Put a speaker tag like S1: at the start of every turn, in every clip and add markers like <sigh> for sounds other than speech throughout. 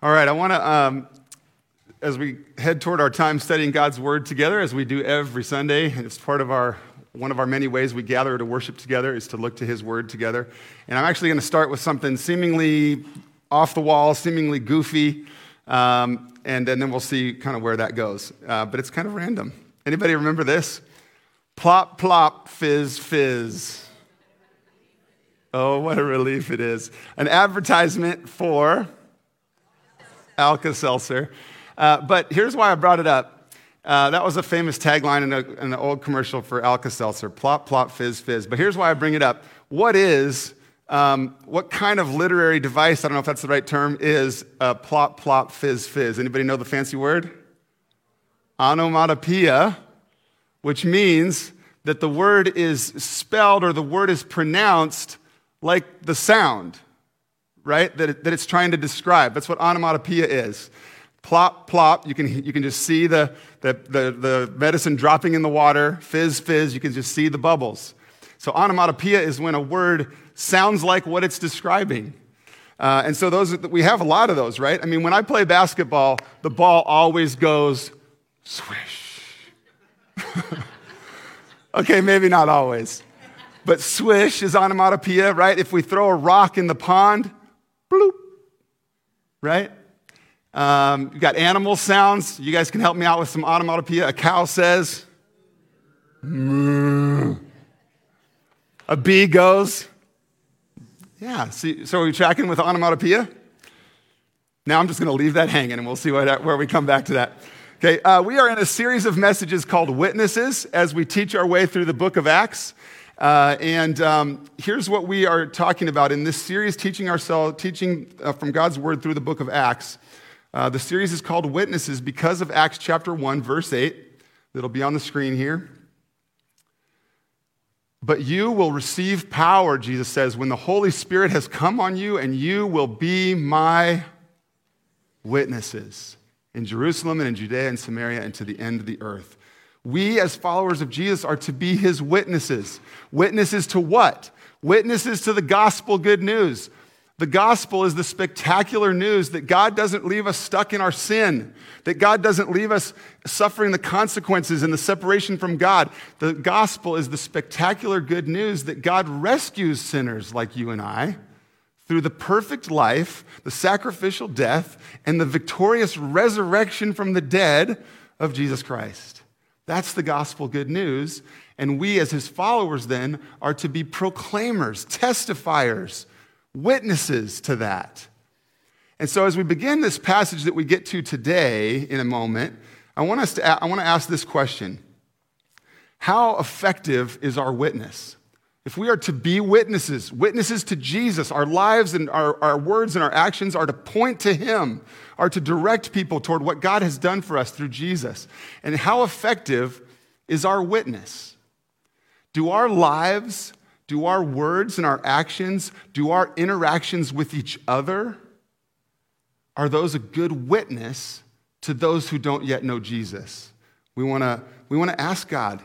S1: All right, I want to, um, as we head toward our time studying God's Word together, as we do every Sunday, it's part of our one of our many ways we gather to worship together is to look to His Word together. And I'm actually going to start with something seemingly off the wall, seemingly goofy, um, and, and, then we'll see kind of where that goes. Uh, but it's kind of random. Anybody remember this? Plop, plop, fizz, fizz. Oh, what a relief it is. An advertisement for Alka Seltzer. Uh, but here's why I brought it up. Uh, that was a famous tagline in, a, in, an old commercial for Alka Seltzer plop, plop, fizz, fizz. But here's why I bring it up. What is, um, what kind of literary device, I don't know if that's the right term, is uh, plop, plop, fizz, fizz? Anybody know the fancy word? Onomatopoeia, which means that the word is spelled or the word is pronounced like the sound right? That, it, that it's trying to describe. That's what onomatopoeia is. Plop, plop, you can, you can just see the, the, the, the medicine dropping in the water. Fizz, fizz, you can just see the bubbles. So onomatopoeia is when a word sounds like what it's describing. Uh, and so those we have a lot of those, right? I mean, when I play basketball, the ball always goes swish. <laughs> okay, maybe not always, but swish is onomatopoeia, right? If we throw a rock in the pond, bloop, right? Um, you got animal sounds. You guys can help me out with some onomatopoeia. A cow says, Moo. a bee goes. Yeah, see, so are we tracking with onomatopoeia? Now I'm just going to leave that hanging and we'll see where we come back to that. Okay, uh, we are in a series of messages called Witnesses as we teach our way through the book of Acts. Uh, and um, here's what we are talking about in this series, teaching ourselves, teaching uh, from God's word through the book of Acts. Uh, the series is called Witnesses because of Acts chapter 1, verse 8. That'll be on the screen here. But you will receive power, Jesus says, when the Holy Spirit has come on you, and you will be my witnesses in Jerusalem and in Judea and Samaria and to the end of the earth. We, as followers of Jesus, are to be his witnesses. Witnesses to what? Witnesses to the gospel good news. The gospel is the spectacular news that God doesn't leave us stuck in our sin, that God doesn't leave us suffering the consequences and the separation from God. The gospel is the spectacular good news that God rescues sinners like you and I through the perfect life, the sacrificial death, and the victorious resurrection from the dead of Jesus Christ. That's the gospel good news. And we, as his followers, then, are to be proclaimers, testifiers, witnesses to that. And so, as we begin this passage that we get to today in a moment, I want, us to, I want to ask this question How effective is our witness? If we are to be witnesses, witnesses to Jesus, our lives and our, our words and our actions are to point to Him, are to direct people toward what God has done for us through Jesus. And how effective is our witness? Do our lives, do our words and our actions, do our interactions with each other, are those a good witness to those who don't yet know Jesus? We want to we want to ask God,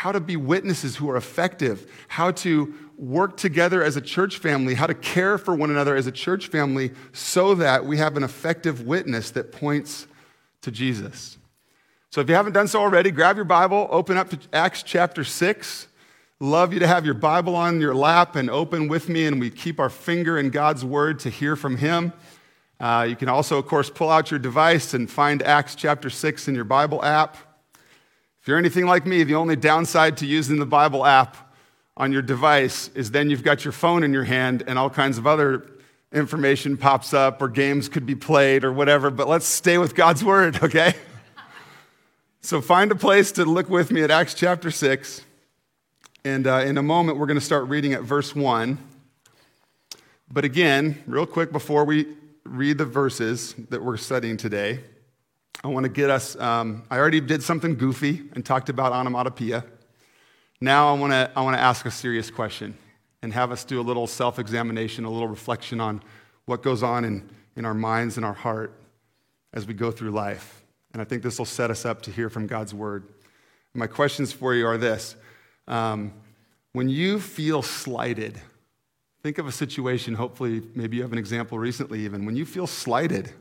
S1: how to be witnesses who are effective, how to work together as a church family, how to care for one another as a church family so that we have an effective witness that points to Jesus. So if you haven't done so already, grab your Bible, open up to Acts chapter 6. Love you to have your Bible on your lap and open with me, and we keep our finger in God's word to hear from Him. Uh, you can also, of course, pull out your device and find Acts chapter 6 in your Bible app. If you're anything like me, the only downside to using the Bible app on your device is then you've got your phone in your hand and all kinds of other information pops up or games could be played or whatever, but let's stay with God's word, <laughs> okay? so find a place to look with me at Acts chapter 6. And uh, in a moment, we're going to start reading at verse 1. But again, real quick before we read the verses that we're studying today, I want to get us, um, I already did something goofy and talked about onomatopoeia. Now I want to I want to ask a serious question and have us do a little self examination, a little reflection on what goes on in, in our minds and our heart as we go through life. And I think this will set us up to hear from God's word. My questions for you are this um, When you feel slighted, think of a situation, hopefully, maybe you have an example recently even, when you feel slighted,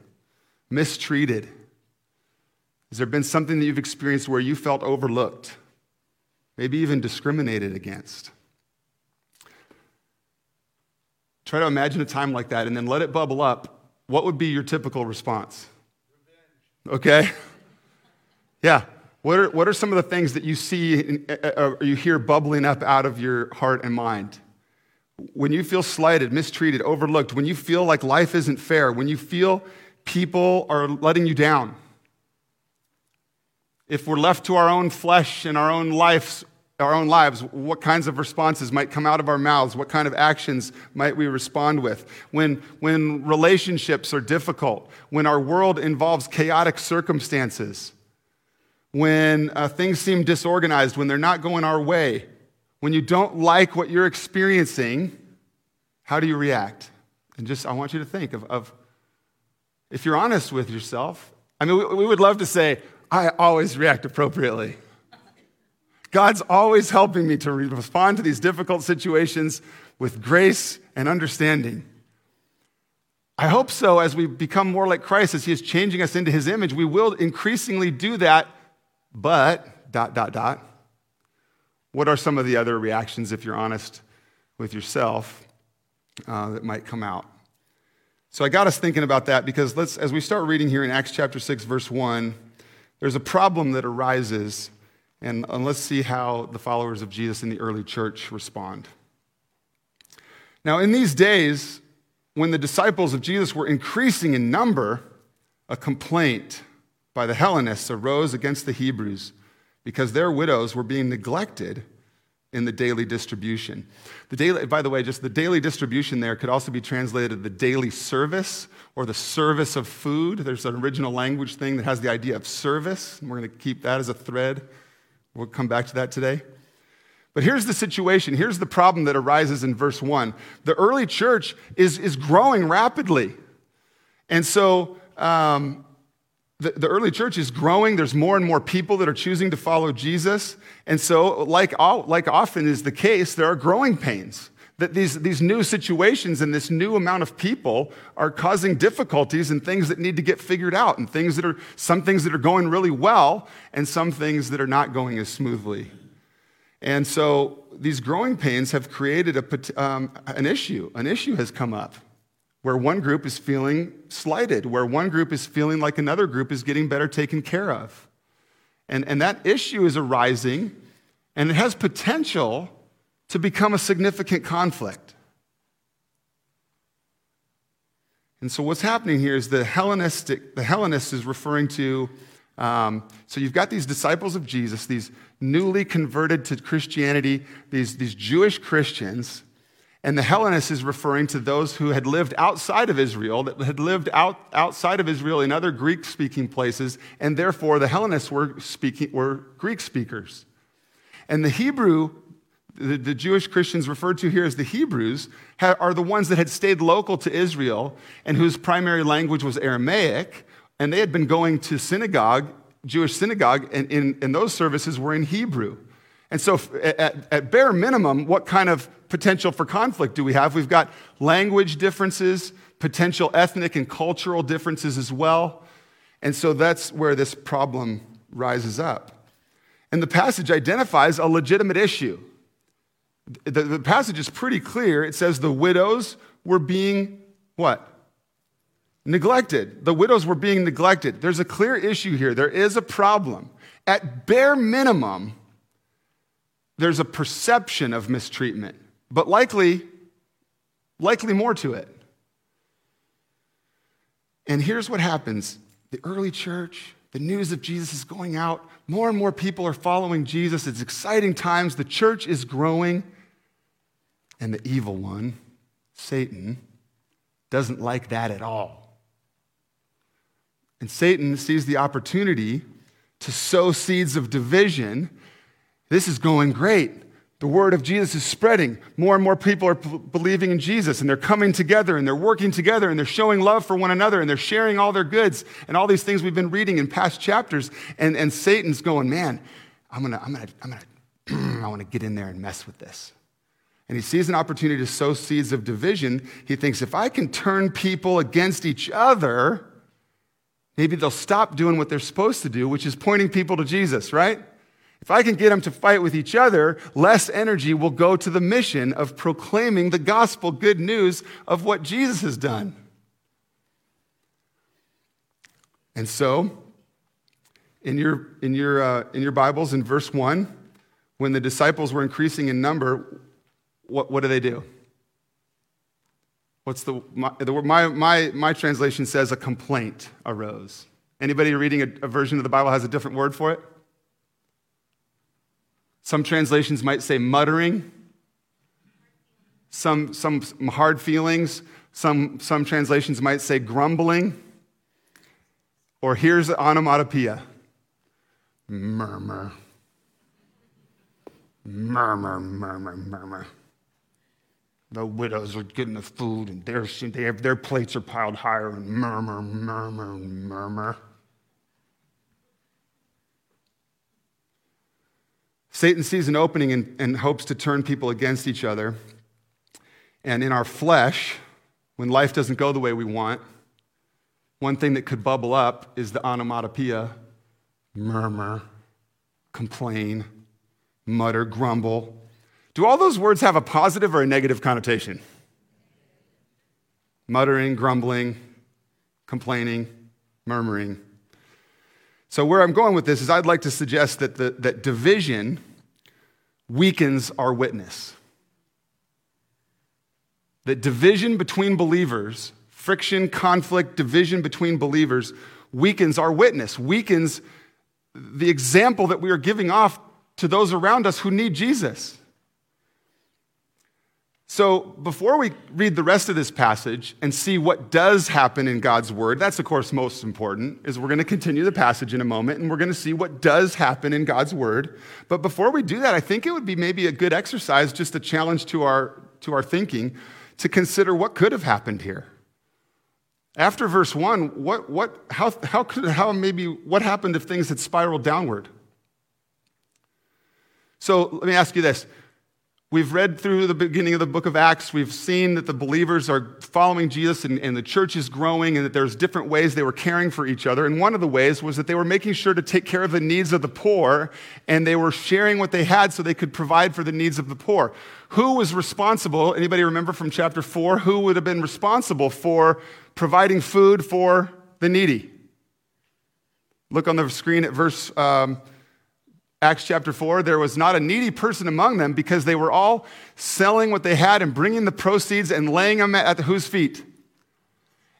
S1: mistreated? Has there been something that you've experienced where you felt overlooked, maybe even discriminated against? Try to imagine a time like that and then let it bubble up. What would be your typical response? Okay? <laughs> Yeah. What are, what are some of the things that you see uh, uh, or you hear bubbling up out of your heart and mind? When you feel slighted, mistreated, overlooked, when you feel like life isn't fair, when you feel people are letting you down, if we're left to our own flesh and our own lives, our own lives, what kinds of responses might come out of our mouths? What kind of actions might we respond with? When, when relationships are difficult, when our world involves chaotic circumstances, when uh, things seem disorganized, when they're not going our way, when you don't like what you're experiencing, how do you react? And just, I want you to think of, of if you're honest with yourself. I mean, we, we would love to say, I always react appropriately. God's always helping me to respond to these difficult situations with grace and understanding. I hope so as we become more like Christ, as He is changing us into His image. We will increasingly do that, but, dot, dot, dot. What are some of the other reactions, if you're honest with yourself, uh, that might come out? So I got us thinking about that because let's, as we start reading here in Acts chapter 6, verse 1, there's a problem that arises and, and let's see how the followers of Jesus in the early church respond. Now, in these days, when the disciples of Jesus were increasing in number, a complaint by the Hellenists arose against the Hebrews because their widows were being neglected in the daily distribution. The daily, by the way, just the daily distribution there could also be translated the daily service or the service of food. There's an original language thing that has the idea of service, and we're going to keep that as a thread We'll come back to that today. But here's the situation. Here's the problem that arises in verse 1. The early church is, is growing rapidly. And so um, the, the early church is growing. There's more and more people that are choosing to follow Jesus. And so, like, all, like often is the case, there are growing pains that these, these new situations and this new amount of people are causing difficulties and things that need to get figured out and things that are some things that are going really well and some things that are not going as smoothly and so these growing pains have created a, um, an issue an issue has come up where one group is feeling slighted where one group is feeling like another group is getting better taken care of and, and that issue is arising and it has potential to become a significant conflict. And so, what's happening here is the Hellenistic, the Hellenist is referring to, um, so you've got these disciples of Jesus, these newly converted to Christianity, these, these Jewish Christians, and the Hellenist is referring to those who had lived outside of Israel, that had lived out, outside of Israel in other Greek speaking places, and therefore the Hellenists were, speaking, were Greek speakers. And the Hebrew the, the Jewish Christians referred to here as the Hebrews ha, are the ones that had stayed local to Israel and whose primary language was Aramaic, and they had been going to synagogue, Jewish synagogue, and, in, those services were in Hebrew. And so, at, at bare minimum, what kind of potential for conflict do we have? We've got language differences, potential ethnic and cultural differences as well. And so that's where this problem rises up. And the passage identifies a legitimate issue the, the passage is pretty clear. It says the widows were being what? Neglected. The widows were being neglected. There's a clear issue here. There is a problem. At bare minimum, there's a perception of mistreatment, but likely, likely more to it. And here's what happens the early church, the news of Jesus is going out. More and more people are following Jesus. It's exciting times. The church is growing. And the evil one, Satan, doesn't like that at all. And Satan sees the opportunity to sow seeds of division. This is going great. The word of Jesus is spreading. More and more people are p- believing in Jesus, and they're coming together, and they're working together, and they're showing love for one another, and they're sharing all their goods, and all these things we've been reading in past chapters. And, and Satan's going, man, I'm gonna, I'm gonna, I'm gonna, <clears throat> I wanna get in there and mess with this and he sees an opportunity to sow seeds of division, he thinks if I can turn people against each other, maybe they'll stop doing what they're supposed to do, which is pointing people to Jesus, right? If I can get them to fight with each other, less energy will go to the mission of proclaiming the gospel good news of what Jesus has done. And so, in your, in your, uh, in your Bibles, in verse 1, when the disciples were increasing in number, what, what do they do? What's the, my, my, my, my translation says a complaint arose. Anybody reading a, a version of the Bible has a different word for it? Some translations might say muttering, some, some hard feelings. Some, some translations might say grumbling. Or here's onomatopoeia murmur. Murmur, murmur, murmur. The widows are getting the food and their, their plates are piled higher and murmur, murmur, murmur. Satan sees an opening and, and hopes to turn people against each other. And in our flesh, when life doesn't go the way we want, one thing that could bubble up is the onomatopoeia murmur, complain, mutter, grumble. Do all those words have a positive or a negative connotation? Muttering, grumbling, complaining, murmuring. So, where I'm going with this is I'd like to suggest that, the, that division weakens our witness. That division between believers, friction, conflict, division between believers, weakens our witness, weakens the example that we are giving off to those around us who need Jesus. So, before we read the rest of this passage and see what does happen in God's word, that's of course most important, is we're going to continue the passage in a moment and we're going to see what does happen in God's word. But before we do that, I think it would be maybe a good exercise, just a challenge to our, to our thinking, to consider what could have happened here. After verse 1, what, what, how, how, could, how maybe what happened if things had spiraled downward? So let me ask you this We've read through the beginning of the book of Acts. We've seen that the believers are following Jesus and, and, the church is growing and that there's different ways they were caring for each other. And one of the ways was that they were making sure to take care of the needs of the poor and they were sharing what they had so they could provide for the needs of the poor. Who was responsible? Anybody remember from chapter 4? Who would have been responsible for providing food for the needy? Look on the screen at verse. Um, Acts chapter 4, there was not a needy person among them because they were all selling what they had and bringing the proceeds and laying them at whose feet?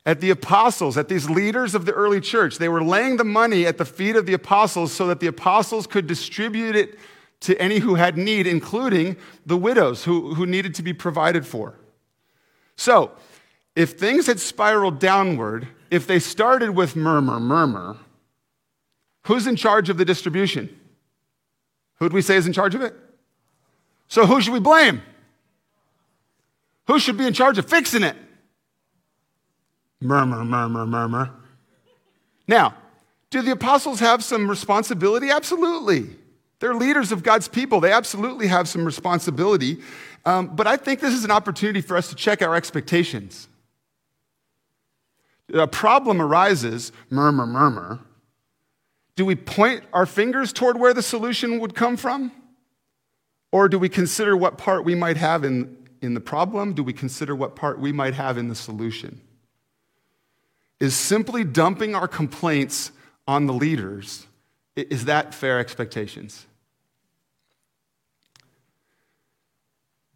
S1: At the apostles, at these leaders of the early church. They were laying the money at the feet of the apostles so that the apostles could distribute it to any who had need, including the widows who, who needed to be provided for. So, if things had spiraled downward, if they started with murmur, murmur, who's in charge of the distribution? Who do we say is in charge of it? So who should we blame? Who should be in charge of fixing it? Murmur, murmur, murmur. Now, do the apostles have some responsibility? Absolutely. They're leaders of God's people. They absolutely have some responsibility. Um, but I think this is an opportunity for us to check our expectations. A problem arises, murmur, murmur, do we point our fingers toward where the solution would come from? Or do we consider what part we might have in, in the problem? Do we consider what part we might have in the solution? Is simply dumping our complaints on the leaders, is that fair expectations?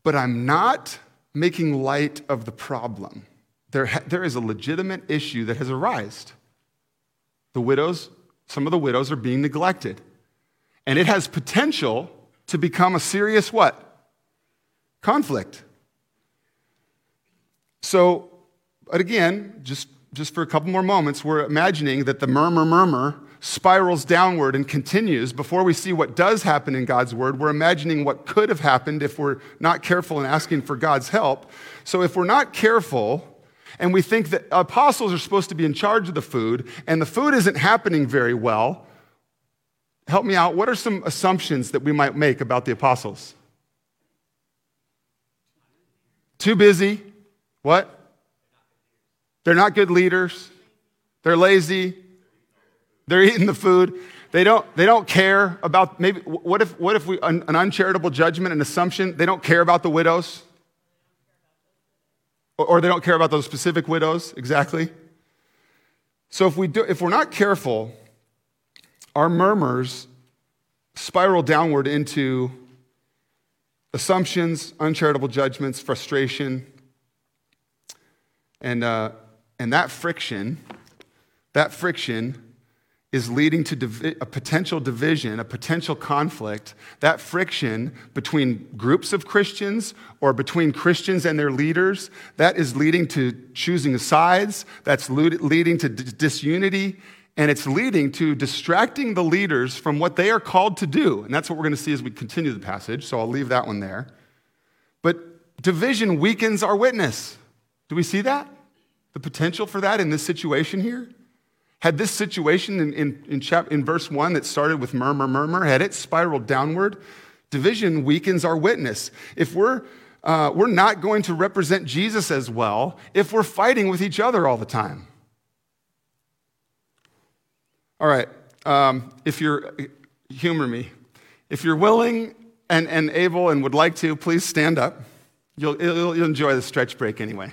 S1: But I'm not making light of the problem. There, there is a legitimate issue that has arisen. The widows some of the widows are being neglected. And it has potential to become a serious what? Conflict. So, but again, just, just for a couple more moments, we're imagining that the murmur, murmur spirals downward and continues. Before we see what does happen in God's word, we're imagining what could have happened if we're not careful in asking for God's help. So, if we're not careful, and we think that apostles are supposed to be in charge of the food, and the food isn't happening very well, help me out. What are some assumptions that we might make about the apostles? Too busy. What? They're not good leaders. They're lazy. They're eating the food. They don't, they don't care about maybe, what if, what if we, an, an uncharitable judgment, an assumption, they don't care about the widows? Or, they don't care about those specific widows, exactly. So if, we do, if we're not careful, our murmurs spiral downward into assumptions, uncharitable judgments, frustration. And, uh, and that friction, that friction is leading to a potential division, a potential conflict. That friction between groups of Christians or between Christians and their leaders, that is leading to choosing sides, that's leading to d- disunity, and it's leading to distracting the leaders from what they are called to do. And that's what we're going to see as we continue the passage, so I'll leave that one there. But division weakens our witness. Do we see that? The potential for that in this situation here? Had this situation in, in, in, chap, in verse 1 that started with murmur, murmur, had it spiraled downward, division weakens our witness. If we're, uh, we're not going to represent Jesus as well if we're fighting with each other all the time. All right, um, if you're, humor me. If you're willing and, and able and would like to, please stand up. You'll, you'll, you'll enjoy the stretch break anyway.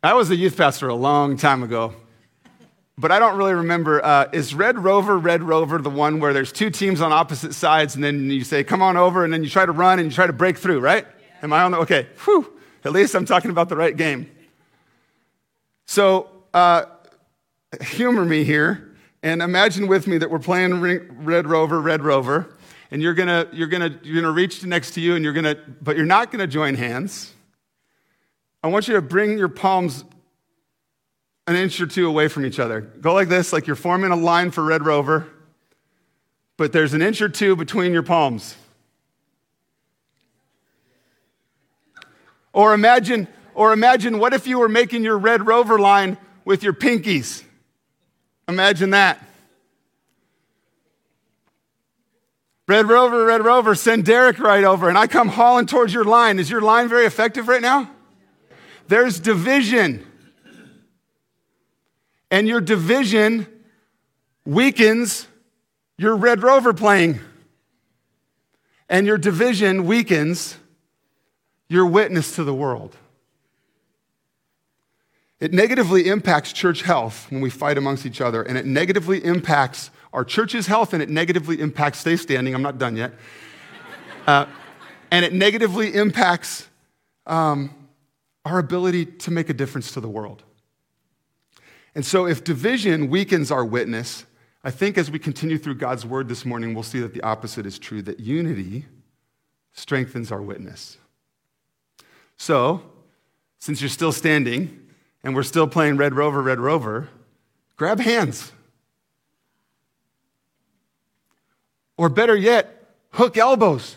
S1: I was a youth pastor a long time ago, but I don't really remember. Uh, is Red Rover, Red Rover the one where there's two teams on opposite sides and then you say, come on over, and then you try to run and you try to break through, right? Yeah. Am I on the, okay, whew, at least I'm talking about the right game. So, uh, humor me here and imagine with me that we're playing Red Rover, Red Rover, and you're gonna, you're gonna, you're gonna reach next to you and you're gonna, but you're not gonna join hands I want you to bring your palms an inch or two away from each other. Go like this, like you're forming a line for Red Rover, but there's an inch or two between your palms. Or imagine, or imagine what if you were making your Red Rover line with your pinkies? Imagine that. Red Rover, Red Rover, send Derek right over, and I come hauling towards your line. Is your line very effective right now? There's division. And your division weakens your Red Rover playing. And your division weakens your witness to the world. It negatively impacts church health when we fight amongst each other, and it negatively impacts our church's health, and it negatively impacts, stay standing, I'm not done yet. <laughs> Uh, and it negatively impacts um, our ability to make a difference to the world. And so, if division weakens our witness, I think as we continue through God's word this morning, we'll see that the opposite is true that unity strengthens our witness. So, since you're still standing and we're still playing Red Rover, Red Rover, grab hands. Or better yet, hook elbows.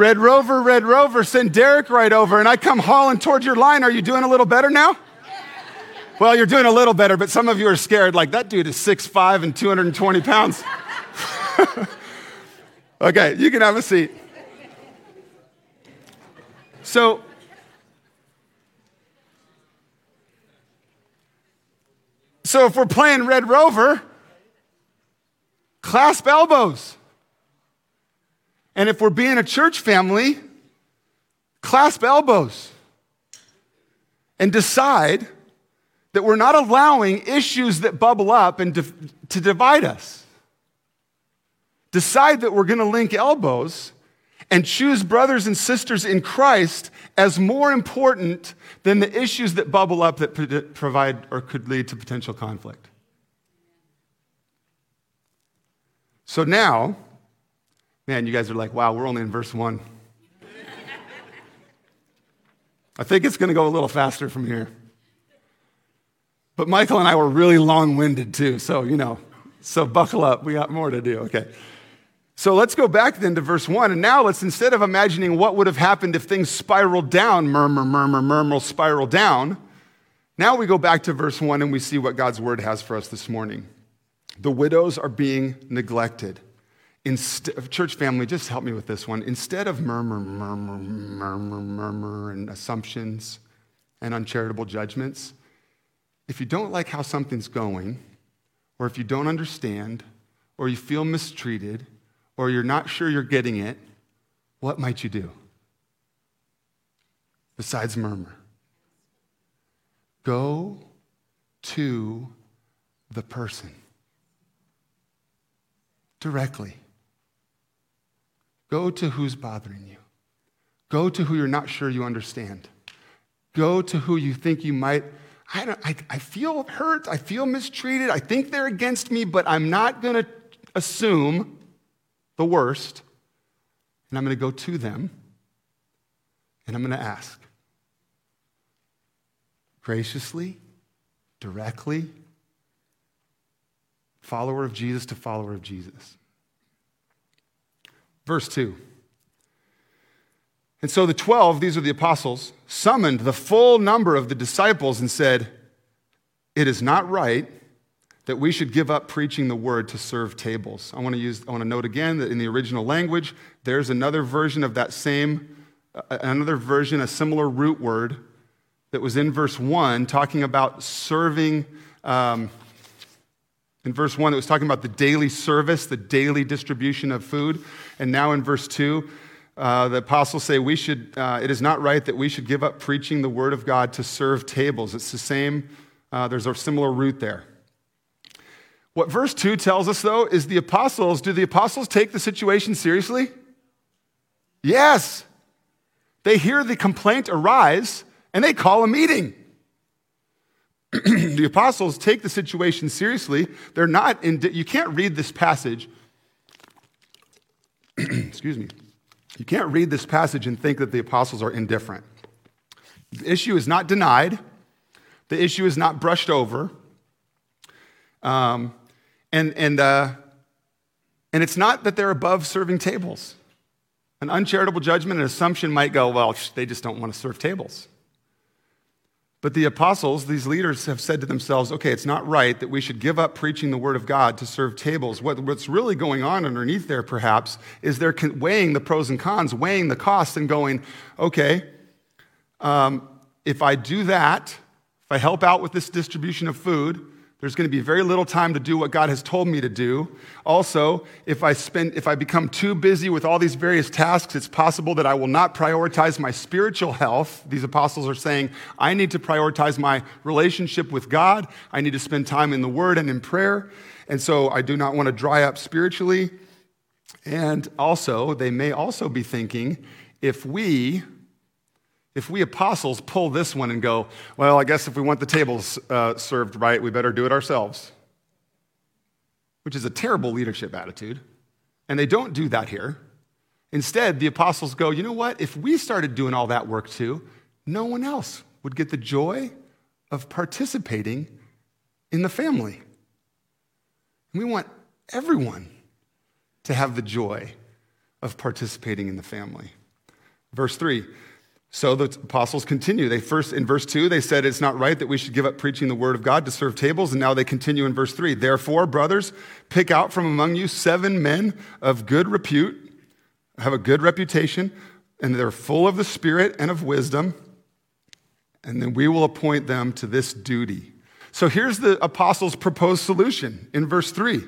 S1: Red Rover, Red Rover, send Derek right over, and I come hauling towards your line. Are you doing a little better now? Well, you're doing a little better, but some of you are scared. Like, that dude is 6'5 and 220 pounds. <laughs> okay, you can have a seat. So, so if we're playing Red Rover, clasp elbows. And if we're being a church family, clasp elbows and decide that we're not allowing issues that bubble up and to, to divide us. Decide that we're going to link elbows and choose brothers and sisters in Christ as more important than the issues that bubble up that provide or could lead to potential conflict. So now, Man, you guys are like, wow, we're only in verse one. I think it's going to go a little faster from here. But Michael and I were really long winded too, so, you know, so buckle up. We got more to do. Okay. So let's go back then to verse one. And now let's, instead of imagining what would have happened if things spiraled down, murmur, murmur, murmur, spiral down, now we go back to verse one and we see what God's word has for us this morning. The widows are being neglected. Inst- church family, just help me with this one. Instead of murmur, murmur, murmur, murmur, and assumptions and uncharitable judgments, if you don't like how something's going, or if you don't understand, or you feel mistreated, or you're not sure you're getting it, what might you do? Besides murmur, go to the person directly. Go to who's bothering you. Go to who you're not sure you understand. Go to who you think you might. I, don't, I, I feel hurt. I feel mistreated. I think they're against me, but I'm not going to assume the worst. And I'm going to go to them and I'm going to ask graciously, directly, follower of Jesus to follower of Jesus. Verse 2. And so the 12, these are the apostles, summoned the full number of the disciples and said, It is not right that we should give up preaching the word to serve tables. I want to use I want to note again that in the original language there's another version of that same another version a similar root word that was in verse 1 talking about serving um, in verse 1 it was talking about the daily service the daily distribution of food and now in verse 2 uh, the apostles say we should uh, it is not right that we should give up preaching the word of god to serve tables it's the same uh, there's a similar root there what verse 2 tells us, though, is the apostles, do the apostles take the situation seriously? Yes. They hear the complaint arise and they call a meeting. <clears throat> the apostles take the situation seriously. They're not in, you can't read this passage. <clears throat> Excuse me. You can't read this passage and think that the apostles are indifferent. The issue is not denied, the issue is not brushed over. Um, and, and, uh, and it's not that they're above serving tables. An uncharitable judgment, an assumption might go, well, they just don't want to serve tables. But the apostles, these leaders, have said to themselves, okay, it's not right that we should give up preaching the word of God to serve tables. What, what's really going on underneath there, perhaps, is they're weighing the pros and cons, weighing the costs, and going, okay, um, if I do that, if I help out with this distribution of food, there's going to be very little time to do what God has told me to do. Also, if I spend if I become too busy with all these various tasks, it's possible that I will not prioritize my spiritual health. These apostles are saying, I need to prioritize my relationship with God. I need to spend time in the word and in prayer. And so I do not want to dry up spiritually. And also, they may also be thinking, if we if we apostles pull this one and go, well, I guess if we want the tables uh, served right, we better do it ourselves, which is a terrible leadership attitude. And they don't do that here. Instead, the apostles go, you know what? If we started doing all that work too, no one else would get the joy of participating in the family. And we want everyone to have the joy of participating in the family. Verse 3 so the apostles continue. They first, in verse 2, they said it's not right that we should give up preaching the word of God to serve tables. And now they continue in verse 3. Therefore, brothers, pick out from among you seven men of good repute, have a good reputation, and they're full of the Spirit and of wisdom. And then we will appoint them to this duty. So here's the apostles' proposed solution in verse 3.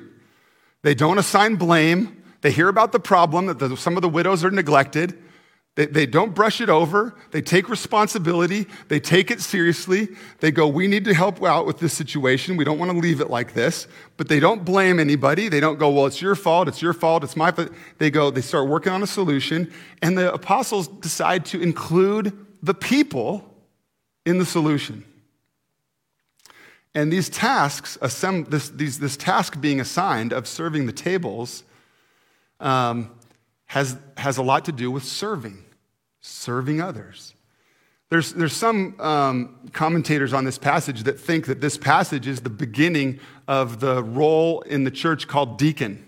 S1: They don't assign blame. They hear about the problem that the, some of the widows are neglected. They, they don't brush it over. They take responsibility. They take it seriously. They go, We need to help out with this situation. We don't want to leave it like this. But they don't blame anybody. They don't go, Well, it's your fault. It's your fault. It's my fault. They go, they start working on a solution. And the apostles decide to include the people in the solution. And these tasks, this, these, this task being assigned of serving the tables, um, has, has a lot to do with serving, serving others. There's, there's some um, commentators on this passage that think that this passage is the beginning of the role in the church called deacon.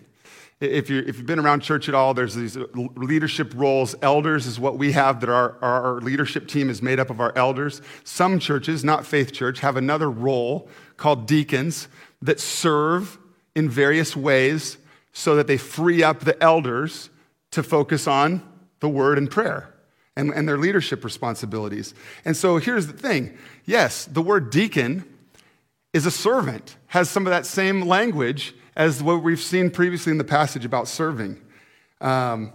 S1: If, you you've been around church at all, there's these leadership roles. Elders is what we have, that our, our leadership team is made up of our elders. Some churches, not Faith Church, have another role called deacons that serve in various ways so that they free up the elders to focus on the word and prayer and, and their leadership responsibilities. And so here's the thing yes, the word deacon is a servant, has some of that same language as what we've seen previously in the passage about serving. Um,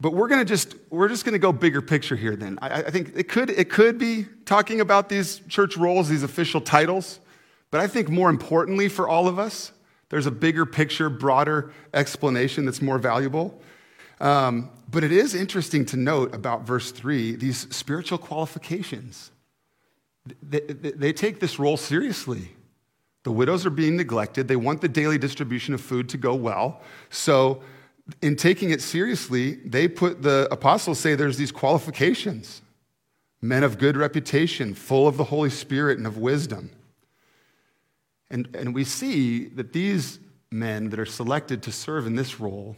S1: but we're going to just we're just going to go bigger picture here. Then I, I think it could it could be talking about these church roles, these official titles. But I think more importantly for all of us, there's a bigger picture, broader explanation that's more valuable. Um, but it is interesting to note about verse 3 these spiritual qualifications. They, they, they, take this role seriously. The widows are being neglected. They want the daily distribution of food to go well. So, in taking it seriously, they put the apostles say there's these qualifications men of good reputation, full of the Holy Spirit and of wisdom. And, and we see that these men that are selected to serve in this role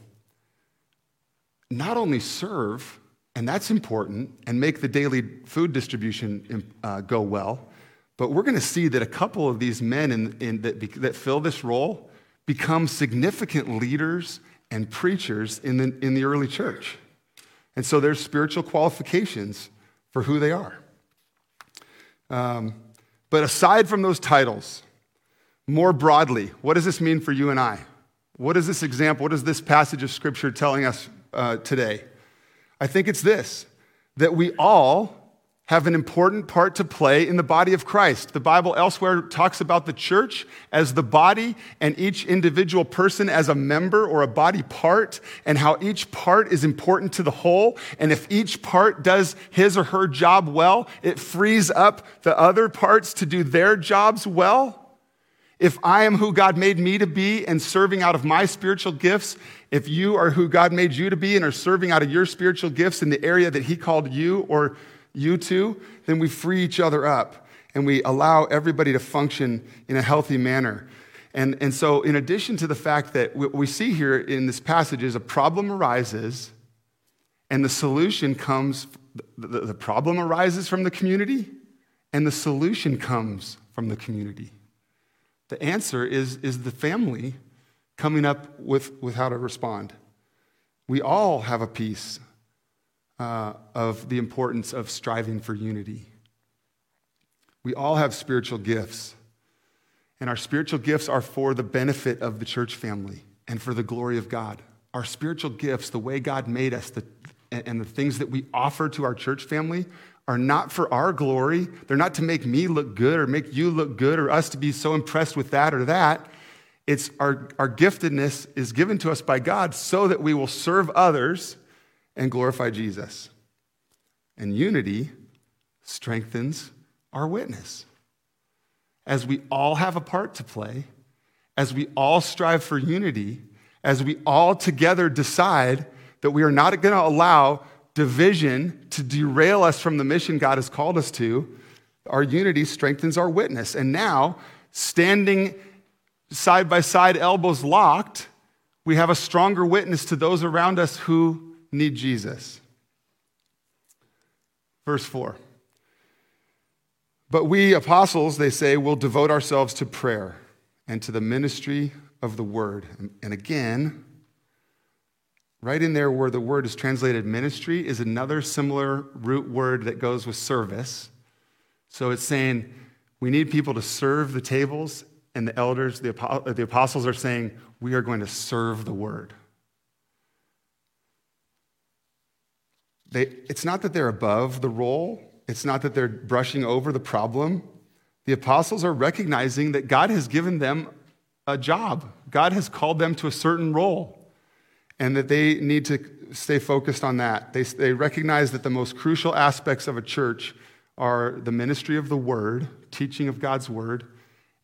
S1: not only serve, and that's important, and make the daily food distribution uh, go well, but we're going to see that a couple of these men in, in, that, that fill this role become significant leaders and preachers in the, in the early church. And so there's spiritual qualifications for who they are. Um, but aside from those titles, more broadly, what does this mean for you and I? What is this example? What is this passage of Scripture telling us uh, today? I think it's this that we all have an important part to play in the body of Christ. The Bible elsewhere talks about the church as the body and each individual person as a member or a body part, and how each part is important to the whole. And if each part does his or her job well, it frees up the other parts to do their jobs well. If I am who God made me to be and serving out of my spiritual gifts, if you are who God made you to be and are serving out of your spiritual gifts in the area that He called you or you to, then we free each other up and we allow everybody to function in a healthy manner. And, and so, in addition to the fact that what we see here in this passage is a problem arises and the solution comes, the, the problem arises from the community and the solution comes from the community. The answer is, is the family coming up with, with how to respond. We all have a piece uh, of the importance of striving for unity. We all have spiritual gifts, and our spiritual gifts are for the benefit of the church family and for the glory of God. Our spiritual gifts, the way God made us, the, and the things that we offer to our church family are not for our glory. They're not to make me look good or make you look good or us to be so impressed with that or that. It's our, our giftedness is given to us by God so that we will serve others and glorify Jesus. And unity strengthens our witness. As we all have a part to play, as we all strive for unity, as we all together decide that we are not going to allow division to derail us from the mission God has called us to, our unity strengthens our witness. And now, standing side by side, elbows locked, we have a stronger witness to those around us who need Jesus. Verse 4. But we apostles, they say, will devote ourselves to prayer and to the ministry of the word. And again, Right in there, where the word is translated ministry, is another similar root word that goes with service. So it's saying we need people to serve the tables, and the elders, the, uh, the apostles are saying we are going to serve the word. They, it's not that they're above the role, it's not that they're brushing over the problem. The apostles are recognizing that God has given them a job, God has called them to a certain role and that they need to stay focused on that. They, they recognize that the most crucial aspects of a church are the ministry of the word, teaching of God's word,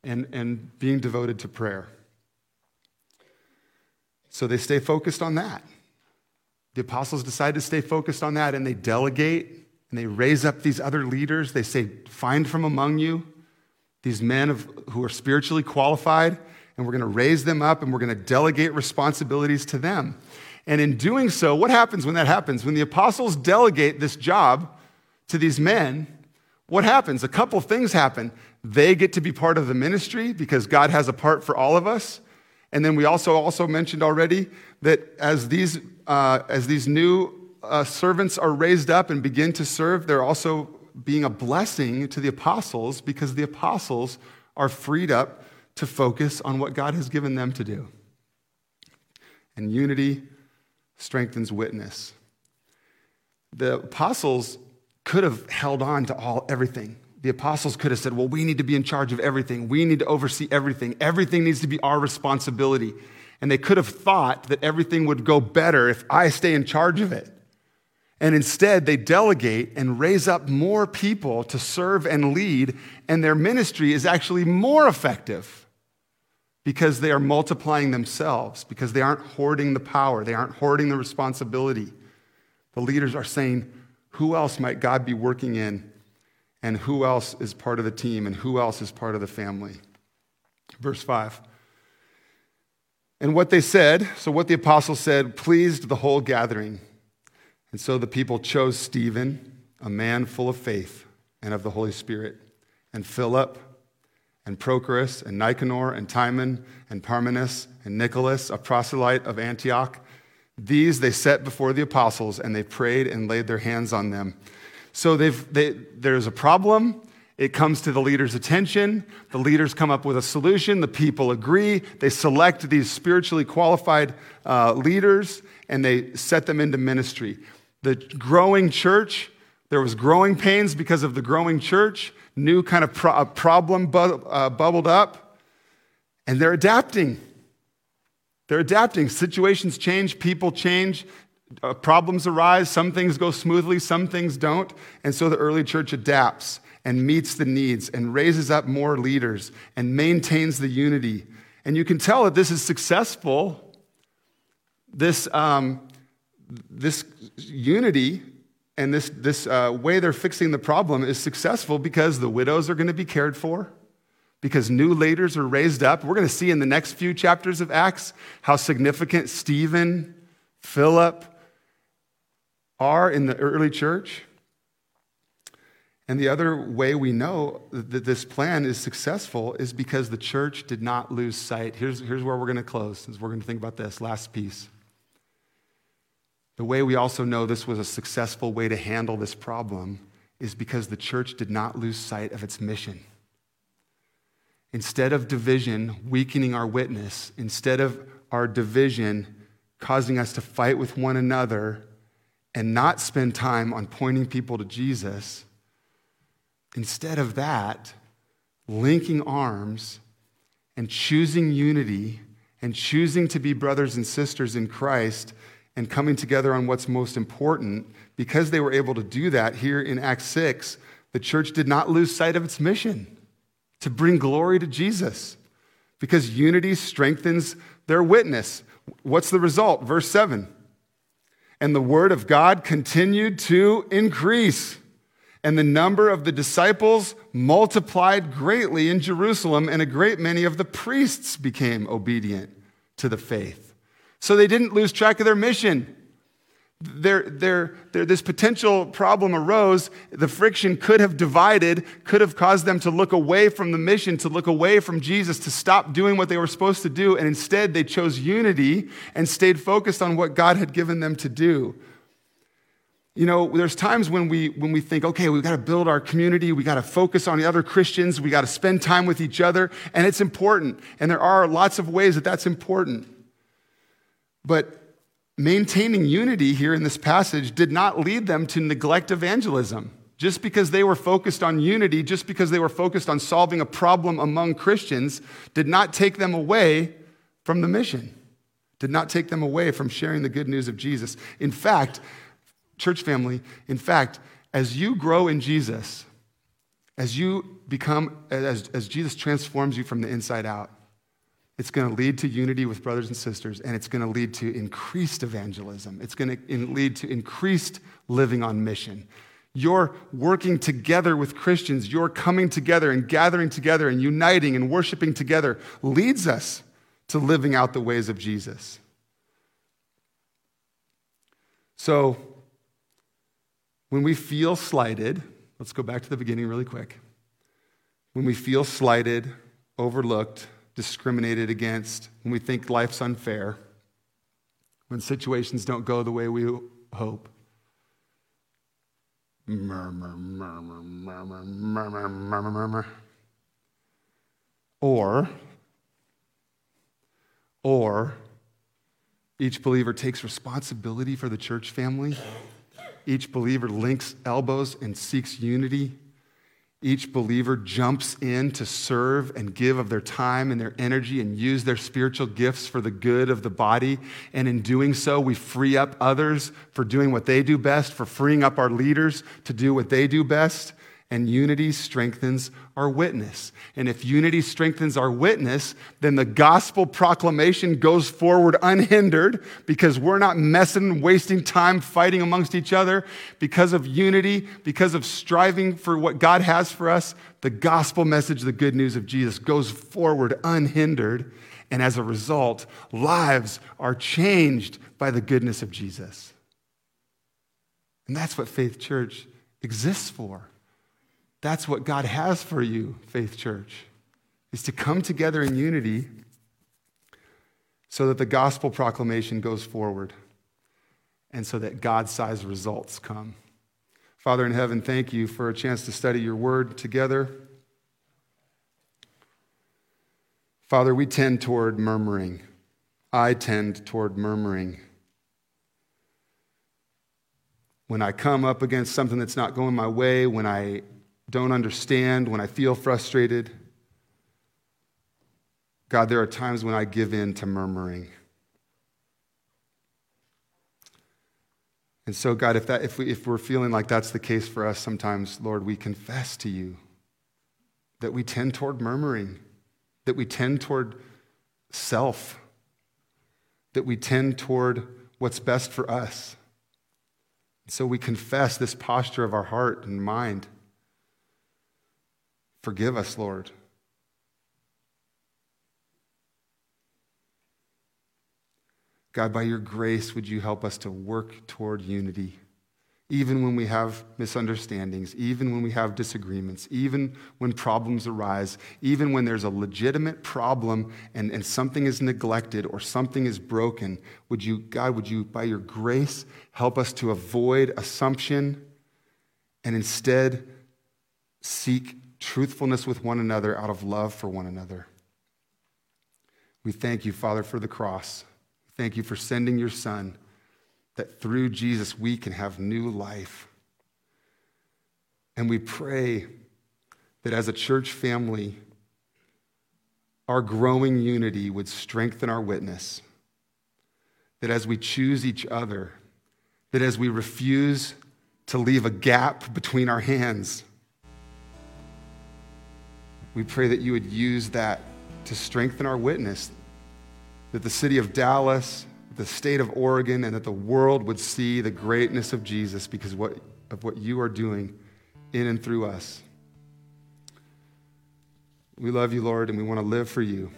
S1: and, and being devoted to prayer. So they stay focused on that. The apostles decide to stay focused on that and they delegate and they raise up these other leaders. They say, Find from among you these men of, who are spiritually qualified and we're going to raise them up and we're going to delegate responsibilities to them. And in doing so, what happens when that happens? When the apostles delegate this job to these men, what happens? A couple things happen. They get to be part of the ministry because God has a part for all of us. And then we also also mentioned already that as these, uh, as these new uh, servants are raised up and begin to serve, they're also being a blessing to the apostles because the apostles are freed up to focus on what God has given them to do. And unity strengthens witness. The apostles could have held on to all everything. The apostles could have said, Well, we need to be in charge of everything. We need to oversee everything. Everything needs to be our responsibility. And they could have thought that everything would go better if I stay in charge of it. And instead, they delegate and raise up more people to serve and lead, and their ministry is actually more effective because they are multiplying themselves, because they aren't hoarding the power, they aren't hoarding the responsibility. The leaders are saying, Who else might God be working in? And who else is part of the team? And who else is part of the family? Verse 5. And what they said, so what the apostles said, pleased the whole gathering. And so the people chose Stephen, a man full of faith and of the Holy Spirit, and Philip, and Prochorus, and Nicanor, and Timon, and Parmenas, and Nicholas, a proselyte of Antioch. These they set before the apostles, and they prayed and laid their hands on them. So they, there's a problem. It comes to the leader's attention. The leaders come up with a solution. The people agree. They select these spiritually qualified uh, leaders and they set them into ministry the growing church. There was growing pains because of the growing church. New kind of pro- problem bu- uh, bubbled up, and they're adapting. They're adapting. Situations change, people change, uh, problems arise. Some things go smoothly, some things don't. And so the early church adapts and meets the needs and raises up more leaders and maintains the unity. And you can tell that this is successful. This, um, this unity and this, this uh, way they're fixing the problem is successful because the widows are going to be cared for, because new leaders are raised up. We're going to see in the next few chapters of Acts how significant Stephen, Philip are in the early church. And the other way we know that this plan is successful is because the church did not lose sight. Here's, here's where we're going to close, as we're going to think about this last piece. The way we also know this was a successful way to handle this problem is because the church did not lose sight of its mission. Instead of division weakening our witness, instead of our division causing us to fight with one another and not spend time on pointing people to Jesus, instead of that, linking arms and choosing unity and choosing to be brothers and sisters in Christ and coming together on what's most important, because they were able to do that here in Acts 6, the church did not lose sight of its mission to bring glory to Jesus because unity strengthens their witness. What's the result? Verse 7 And the word of God continued to increase, and the number of the disciples multiplied greatly in Jerusalem, and a great many of the priests became obedient to the faith. So they didn't lose track of their mission. There, there, there, this potential problem arose. The friction could have divided, could have caused them to look away from the mission, to look away from Jesus, to stop doing what they were supposed to do. And instead, they chose unity and stayed focused on what God had given them to do. You know, there's times when we, when we think, okay, we've got to build our community, we've got to focus on the other Christians, we've got to spend time with each other, and it's important. And there are lots of ways that that's important. But maintaining unity here in this passage did not lead them to neglect evangelism. Just because they were focused on unity, just because they were focused on solving a problem among Christians, did not take them away from the mission, did not take them away from sharing the good news of Jesus. In fact, church family, in fact, as you grow in Jesus, as you become, as, as Jesus transforms you from the inside out, it's going to lead to unity with brothers and sisters, and it's going to lead to increased evangelism. It's going to lead to increased living on mission. You're working together with Christians, you're coming together and gathering together and uniting and worshiping together leads us to living out the ways of Jesus. So, when we feel slighted, let's go back to the beginning really quick. When we feel slighted, overlooked, discriminated against, when we think life's unfair, when situations don't go the way we hope. Murmur, murmur, murmur, murmur, murmur, murmur. Or, or, each believer takes responsibility for the church family. Each believer links elbows and seeks unity each believer jumps in to serve and give of their time and their energy and use their spiritual gifts for the good of the body. And in doing so, we free up others for doing what they do best, for freeing up our leaders to do what they do best and unity strengthens our witness. And if unity strengthens our witness, then the gospel proclamation goes forward unhindered because we're not messing, wasting time fighting amongst each other. Because of unity, because of striving for what God has for us, the gospel message, the good news of Jesus, goes forward unhindered. And as a result, lives are changed by the goodness of Jesus. And that's what Faith Church exists for. That's what God has for you, Faith Church, is to come together in unity so that the gospel proclamation goes forward and so that God sized results come. Father in heaven, thank you for a chance to study your word together. Father, we tend toward murmuring. I tend toward murmuring. When I come up against something that's not going my way, when I don't understand, when I feel frustrated. God, there are times when I give in to murmuring. And so, God, if, that, if, we, if we're feeling like that's the case for us sometimes, Lord, we confess to you that we tend toward murmuring, that we tend toward self, that we tend toward what's best for us. So we confess this posture of our heart and mind. Forgive us, Lord. God, by your grace, would you help us to work toward unity, even when we have misunderstandings, even when we have disagreements, even when problems arise, even when there's a legitimate problem and, and something is neglected or something is broken. Would you, God, would you, by your grace, help us to avoid assumption and instead seek truthfulness with one another out of love for one another. We thank you, Father, for the cross. Thank you for sending your Son, that through Jesus we can have new life. And we pray that as a church family, our growing unity would strengthen our witness. That as we choose each other, that as we refuse to leave a gap between our hands, we pray that you would use that to strengthen our witness, that the city of Dallas, the state of Oregon, and that the world would see the greatness of Jesus because what, of what you are doing in and through us. We love you, Lord, and we want to live for you.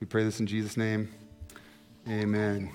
S1: We pray this in Jesus' name. Amen.